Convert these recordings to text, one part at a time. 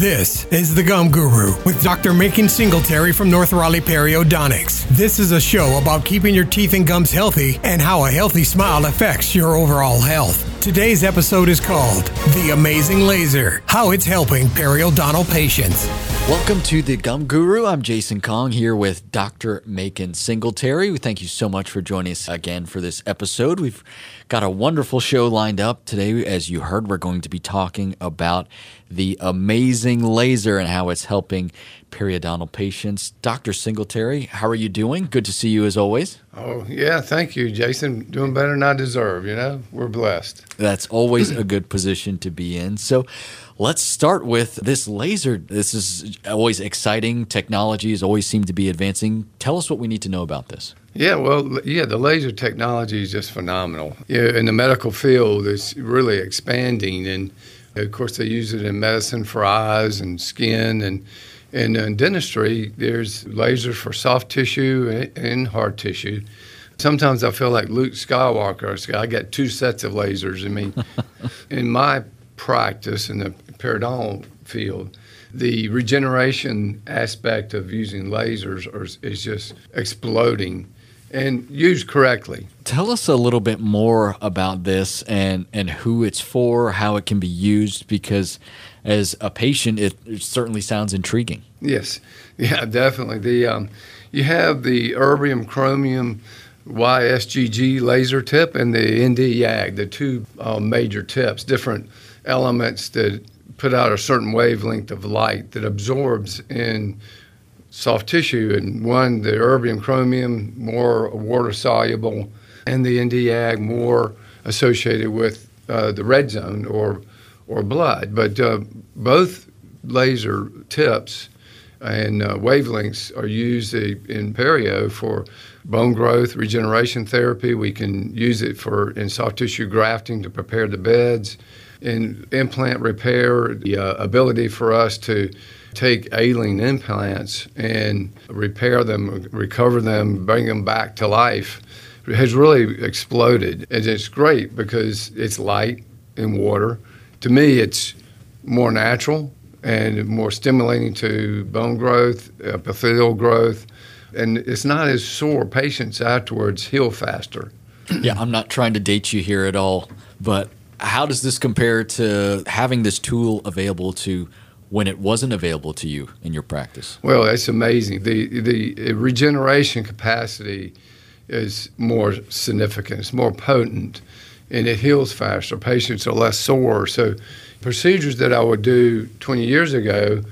This is The Gum Guru with Dr. Macon Singletary from North Raleigh Periodontics. This is a show about keeping your teeth and gums healthy and how a healthy smile affects your overall health. Today's episode is called The Amazing Laser How It's Helping Periodontal Patients. Welcome to the Gum Guru. I'm Jason Kong here with Dr. Macon Singletary. We thank you so much for joining us again for this episode. We've got a wonderful show lined up today. As you heard, we're going to be talking about the amazing laser and how it's helping periodontal patients. Dr. Singletary, how are you doing? Good to see you as always. Oh, yeah, thank you, Jason. Doing better than I deserve, you know? We're blessed. That's always a good position to be in. So, Let's start with this laser. This is always exciting. Technology Technologies always seem to be advancing. Tell us what we need to know about this. Yeah, well, yeah, the laser technology is just phenomenal. Yeah, in the medical field, it's really expanding, and of course, they use it in medicine for eyes and skin, and, and in dentistry, there's lasers for soft tissue and hard tissue. Sometimes I feel like Luke Skywalker. I got two sets of lasers. I mean, in my practice in the periodontal field, the regeneration aspect of using lasers is just exploding and used correctly. Tell us a little bit more about this and, and who it's for, how it can be used, because as a patient, it, it certainly sounds intriguing. Yes, yeah, definitely. The um, you have the erbium chromium YSGG laser tip and the ND YAG, the two uh, major tips, different elements that put out a certain wavelength of light that absorbs in soft tissue. And one, the erbium chromium, more water soluble, and the ND YAG, more associated with uh, the red zone or, or blood. But uh, both laser tips and uh, wavelengths are used in perio for bone growth, regeneration therapy. We can use it for in soft tissue grafting to prepare the beds in implant repair, the uh, ability for us to take ailing implants and repair them, recover them, bring them back to life has really exploded. And it's great because it's light and water. To me, it's more natural and more stimulating to bone growth, epithelial growth, and it's not as sore. Patients afterwards heal faster. yeah, I'm not trying to date you here at all, but how does this compare to having this tool available to when it wasn't available to you in your practice? Well, it's amazing. The the regeneration capacity is more significant. It's more potent, and it heals faster. Patients are less sore. So, procedures that I would do 20 years ago,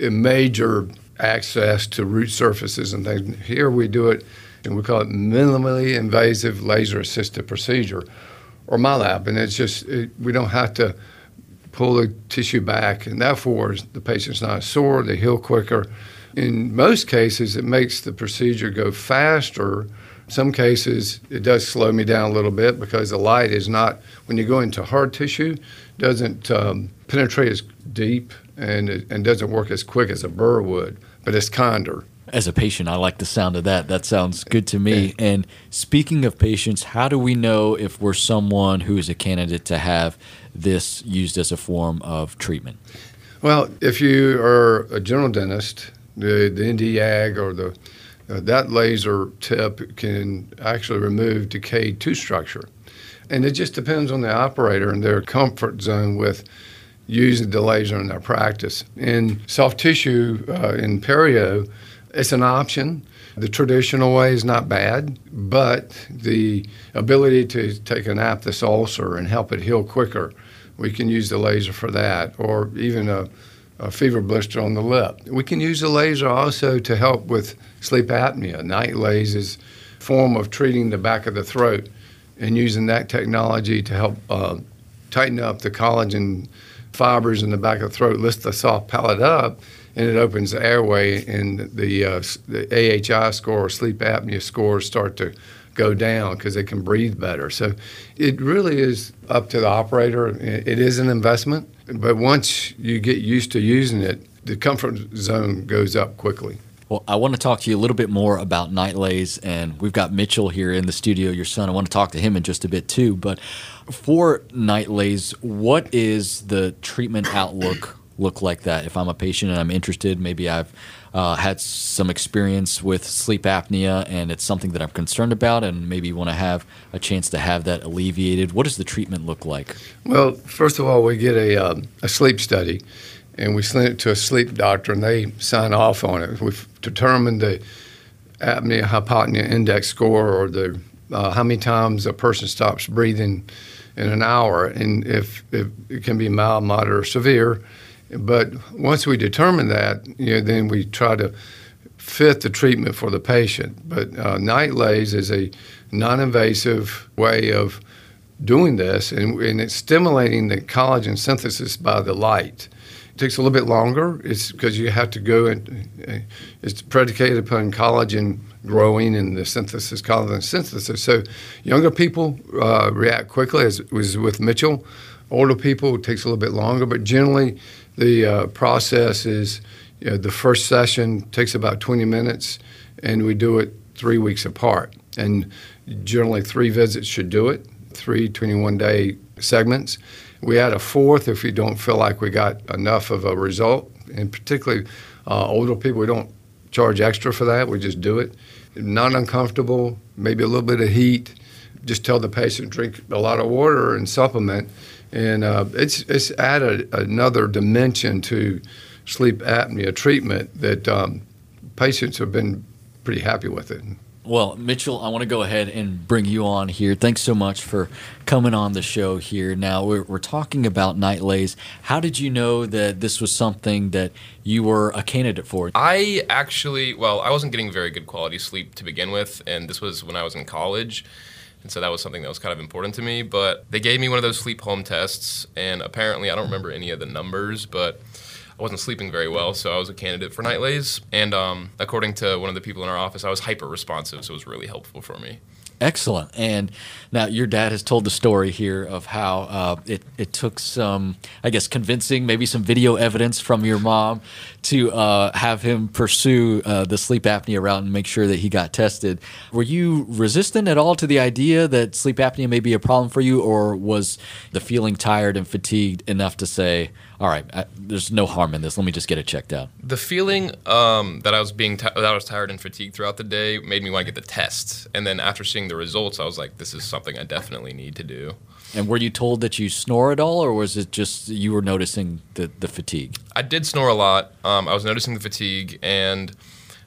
a major access to root surfaces and things. Here we do it, and we call it minimally invasive laser assisted procedure or my lab. and it's just it, we don't have to pull the tissue back, and therefore the patient's not sore, they heal quicker. In most cases, it makes the procedure go faster. Some cases, it does slow me down a little bit because the light is not, when you go into hard tissue, doesn't um, penetrate as deep and, and doesn't work as quick as a burr would, but it's kinder as a patient, I like the sound of that. That sounds good to me. And speaking of patients, how do we know if we're someone who is a candidate to have this used as a form of treatment? Well, if you are a general dentist, the, the ND YAG or the uh, that laser tip can actually remove decayed tooth structure. And it just depends on the operator and their comfort zone with using the laser in their practice. In soft tissue, uh, in perio, it's an option. The traditional way is not bad, but the ability to take an aphthous ulcer and help it heal quicker, we can use the laser for that, or even a, a fever blister on the lip. We can use the laser also to help with sleep apnea. NightLase is a form of treating the back of the throat and using that technology to help uh, tighten up the collagen fibers in the back of the throat, lift the soft palate up and it opens the airway, and the, uh, the AHI score, or sleep apnea scores, start to go down because they can breathe better. So it really is up to the operator. It is an investment, but once you get used to using it, the comfort zone goes up quickly. Well, I want to talk to you a little bit more about NightLase, and we've got Mitchell here in the studio, your son. I want to talk to him in just a bit too. But for NightLase, what is the treatment outlook look like that if I'm a patient and I'm interested? Maybe I've uh, had some experience with sleep apnea and it's something that I'm concerned about and maybe want to have a chance to have that alleviated. What does the treatment look like? Well, first of all, we get a, um, a sleep study and we send it to a sleep doctor and they sign off on it. We've determined the apnea hypopnea index score or the uh, how many times a person stops breathing in an hour, and if, if it can be mild, moderate, or severe. But once we determine that, you know, then we try to fit the treatment for the patient. But uh, NightLase is a non-invasive way of doing this, and, and it's stimulating the collagen synthesis by the light. It takes a little bit longer. It's because you have to go and uh, it's predicated upon collagen growing and the synthesis, collagen synthesis. So younger people uh, react quickly, as was with Mitchell. Older people it takes a little bit longer, but generally the uh, process is you know, the first session takes about 20 minutes, and we do it three weeks apart. And generally three visits should do it, three 21 day segments. We add a fourth if we don't feel like we got enough of a result. And particularly uh, older people, we don't charge extra for that. We just do it. Not uncomfortable, maybe a little bit of heat. Just tell the patient drink a lot of water and supplement. And uh, it's, it's added another dimension to sleep apnea treatment that um, patients have been pretty happy with it. Well, Mitchell, I want to go ahead and bring you on here. Thanks so much for coming on the show here. Now, we're, we're talking about NightLase. How did you know that this was something that you were a candidate for? I actually, well, I wasn't getting very good quality sleep to begin with, and this was when I was in college. And so that was something that was kind of important to me. But they gave me one of those sleep home tests, and apparently, I don't remember any of the numbers, but I wasn't sleeping very well, so I was a candidate for NightLase. And um, according to one of the people in our office, I was hyper responsive, so it was really helpful for me. Excellent. And now your dad has told the story here of how uh, it, it took some, I guess, convincing, maybe some video evidence from your mom to uh, have him pursue uh, the sleep apnea route and make sure that he got tested. Were you resistant at all to the idea that sleep apnea may be a problem for you, or was the feeling tired and fatigued enough to say, all right, I, there's no harm in this. Let me just get it checked out. The feeling um, that I was being t- that I was tired and fatigued throughout the day made me want to get the test. And then after seeing the results, I was like, this is something I definitely need to do. And were you told that you snore at all, or was it just you were noticing the, the fatigue? I did snore a lot. Um, I was noticing the fatigue, and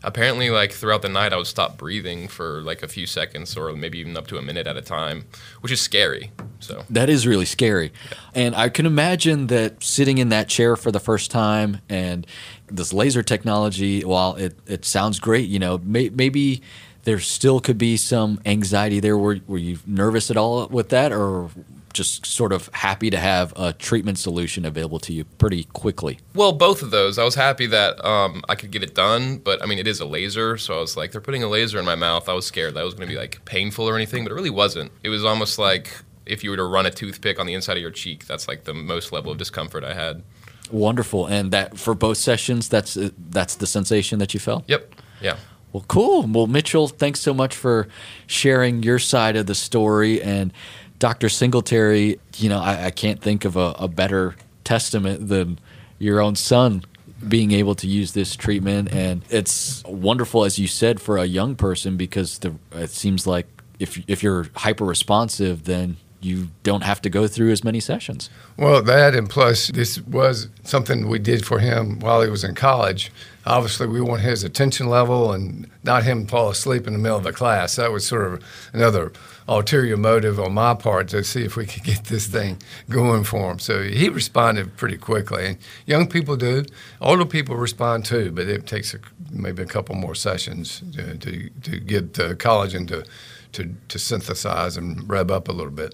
apparently like throughout the night i would stop breathing for like a few seconds or maybe even up to a minute at a time which is scary so that is really scary yeah. and i can imagine that sitting in that chair for the first time and this laser technology while it, it sounds great you know may, maybe there still could be some anxiety there were, were you nervous at all with that or just sort of happy to have a treatment solution available to you pretty quickly? Well, both of those. I was happy that um, I could get it done, but I mean, it is a laser, so I was like, they're putting a laser in my mouth. I was scared that was going to be like painful or anything, but it really wasn't. It was almost like if you were to run a toothpick on the inside of your cheek. That's like the most level of discomfort I had. Wonderful, and that for both sessions, that's uh, that's the sensation that you felt. Yep. Yeah. Well, cool. Well, Mitchell, thanks so much for sharing your side of the story and Dr. Singletary, you know, I, I can't think of a, a, better testament than your own son being able to use this treatment. And it's wonderful, as you said, for a young person because the, it seems like if, if you're hyper responsive, then you don't have to go through as many sessions. Well, that and plus, this was something we did for him while he was in college. Obviously, we want his attention level and not him fall asleep in the middle of the class. That was sort of another ulterior motive on my part to see if we could get this thing going for him. So he responded pretty quickly. And young people do. Older people respond too, but it takes a, maybe a couple more sessions to, to, to get uh, the collagen to, to, to synthesize and rev up a little bit.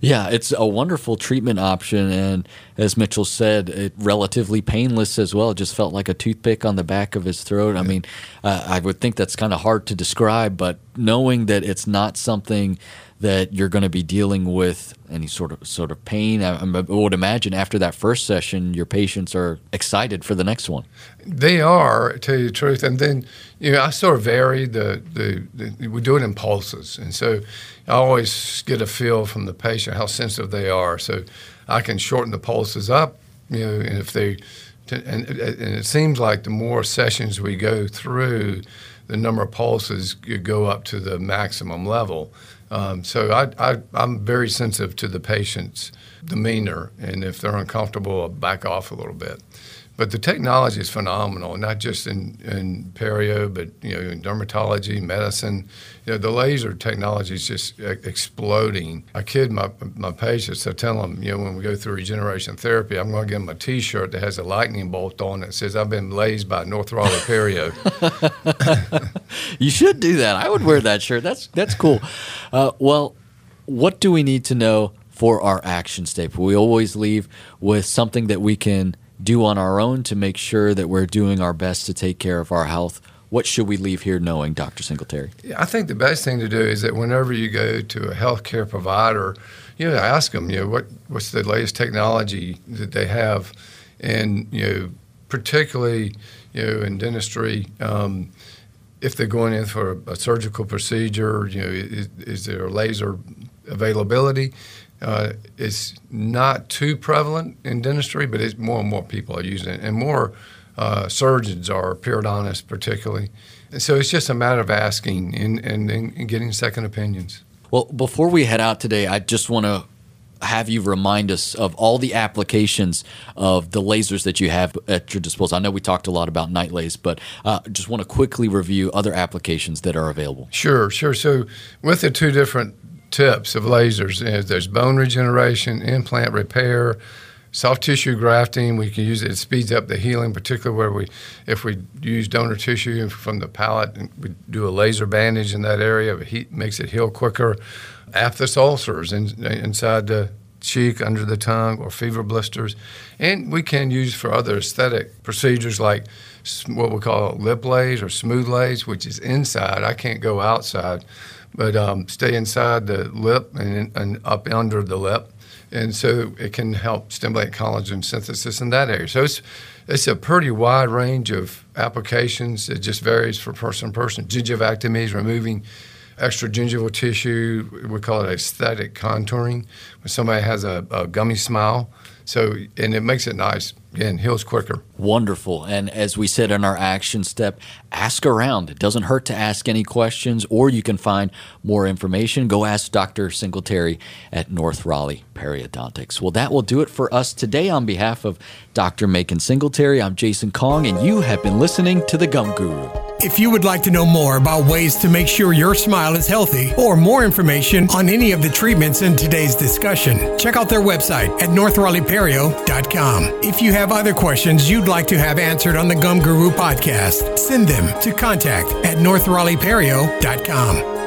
Yeah, it's a wonderful treatment option, and as Mitchell said, it relatively painless as well. It just felt like a toothpick on the back of his throat. I mean, uh, I would think that's kind of hard to describe, but knowing that it's not something that you're going to be dealing with any sort of sort of pain. I, I, would imagine after that first session, your patients are excited for the next one. They are, to tell you the truth. And then, you know, I sort of vary the, the, the we do it in pulses, and so I always get a feel from the patient how sensitive they are. So I can shorten the pulses up You know, and if they, and, and it seems like the more sessions we go through, the number of pulses go up to the maximum level. Um, so I, I'm very sensitive to the patient's demeanor, and if they're uncomfortable, I'll back off a little bit. But the technology is phenomenal, not just in, in perio, but you know, in dermatology, medicine. You know, the laser technology is just exploding. I kid my, my patients. I tell them, you know, when we go through regeneration therapy, I'm going to give them a T-shirt that has a lightning bolt on it that says, "I've been lased by North Raleigh Perio." you should do that. I would wear that shirt. That's that's cool. Uh, well, what do we need to know for our action step? We always leave with something that we can do on our own to make sure that we're doing our best to take care of our health? What should we leave here knowing, Dr. Singletary? I think the best thing to do is that whenever you go to a healthcare provider, you know, ask them, you know, what, what's the latest technology that they have, and you know, particularly, you know, in dentistry, um, if they're going in for a, surgical procedure, you know, is, is there a laser availability? Uh, is not too prevalent in dentistry, but it's more and more people are using it, and more uh, surgeons are periodontists, particularly. And so it's just a matter of asking and, and, and getting second opinions. Well, before we head out today, I just want to have you remind us of all the applications of the lasers that you have at your disposal. I know we talked a lot about NightLase, but uh, just want to quickly review other applications that are available. Sure, sure. So with the two different tips of lasers. Uh, there's bone regeneration, implant repair, soft tissue grafting. We can use it; it speeds up the healing, particularly where we, if we use donor tissue from the palate, and we do a laser bandage in that area. It makes it heal quicker. Aphthous ulcers in, inside the cheek, under the tongue, or fever blisters, and we can use for other aesthetic procedures like what we call LipLase or smooth lase, which is inside. I can't go outside but um, stay inside the lip and, and up under the lip. And so it can help stimulate collagen synthesis in that area. So it's, it's a pretty wide range of applications. It just varies from person to person. Gingivectomy is removing extra gingival tissue. We call it aesthetic contouring. When somebody has a, a gummy smile, so, and it makes it nice. and heals quicker. Wonderful. And as we said in our action step, ask around. It doesn't hurt to ask any questions, or you can find more information. Go ask Dr. Singletary at North Raleigh Periodontics. Well, that will do it for us today. On behalf of Dr. Macon Singletary, I'm Jason Kong, and you have been listening to The Gum Guru. If you would like to know more about ways to make sure your smile is healthy or more information on any of the treatments in today's discussion, check out their website at northraleighperio.com. If you have other questions you'd like to have answered on the Gum Guru podcast, send them to contact at northraleighperio.com.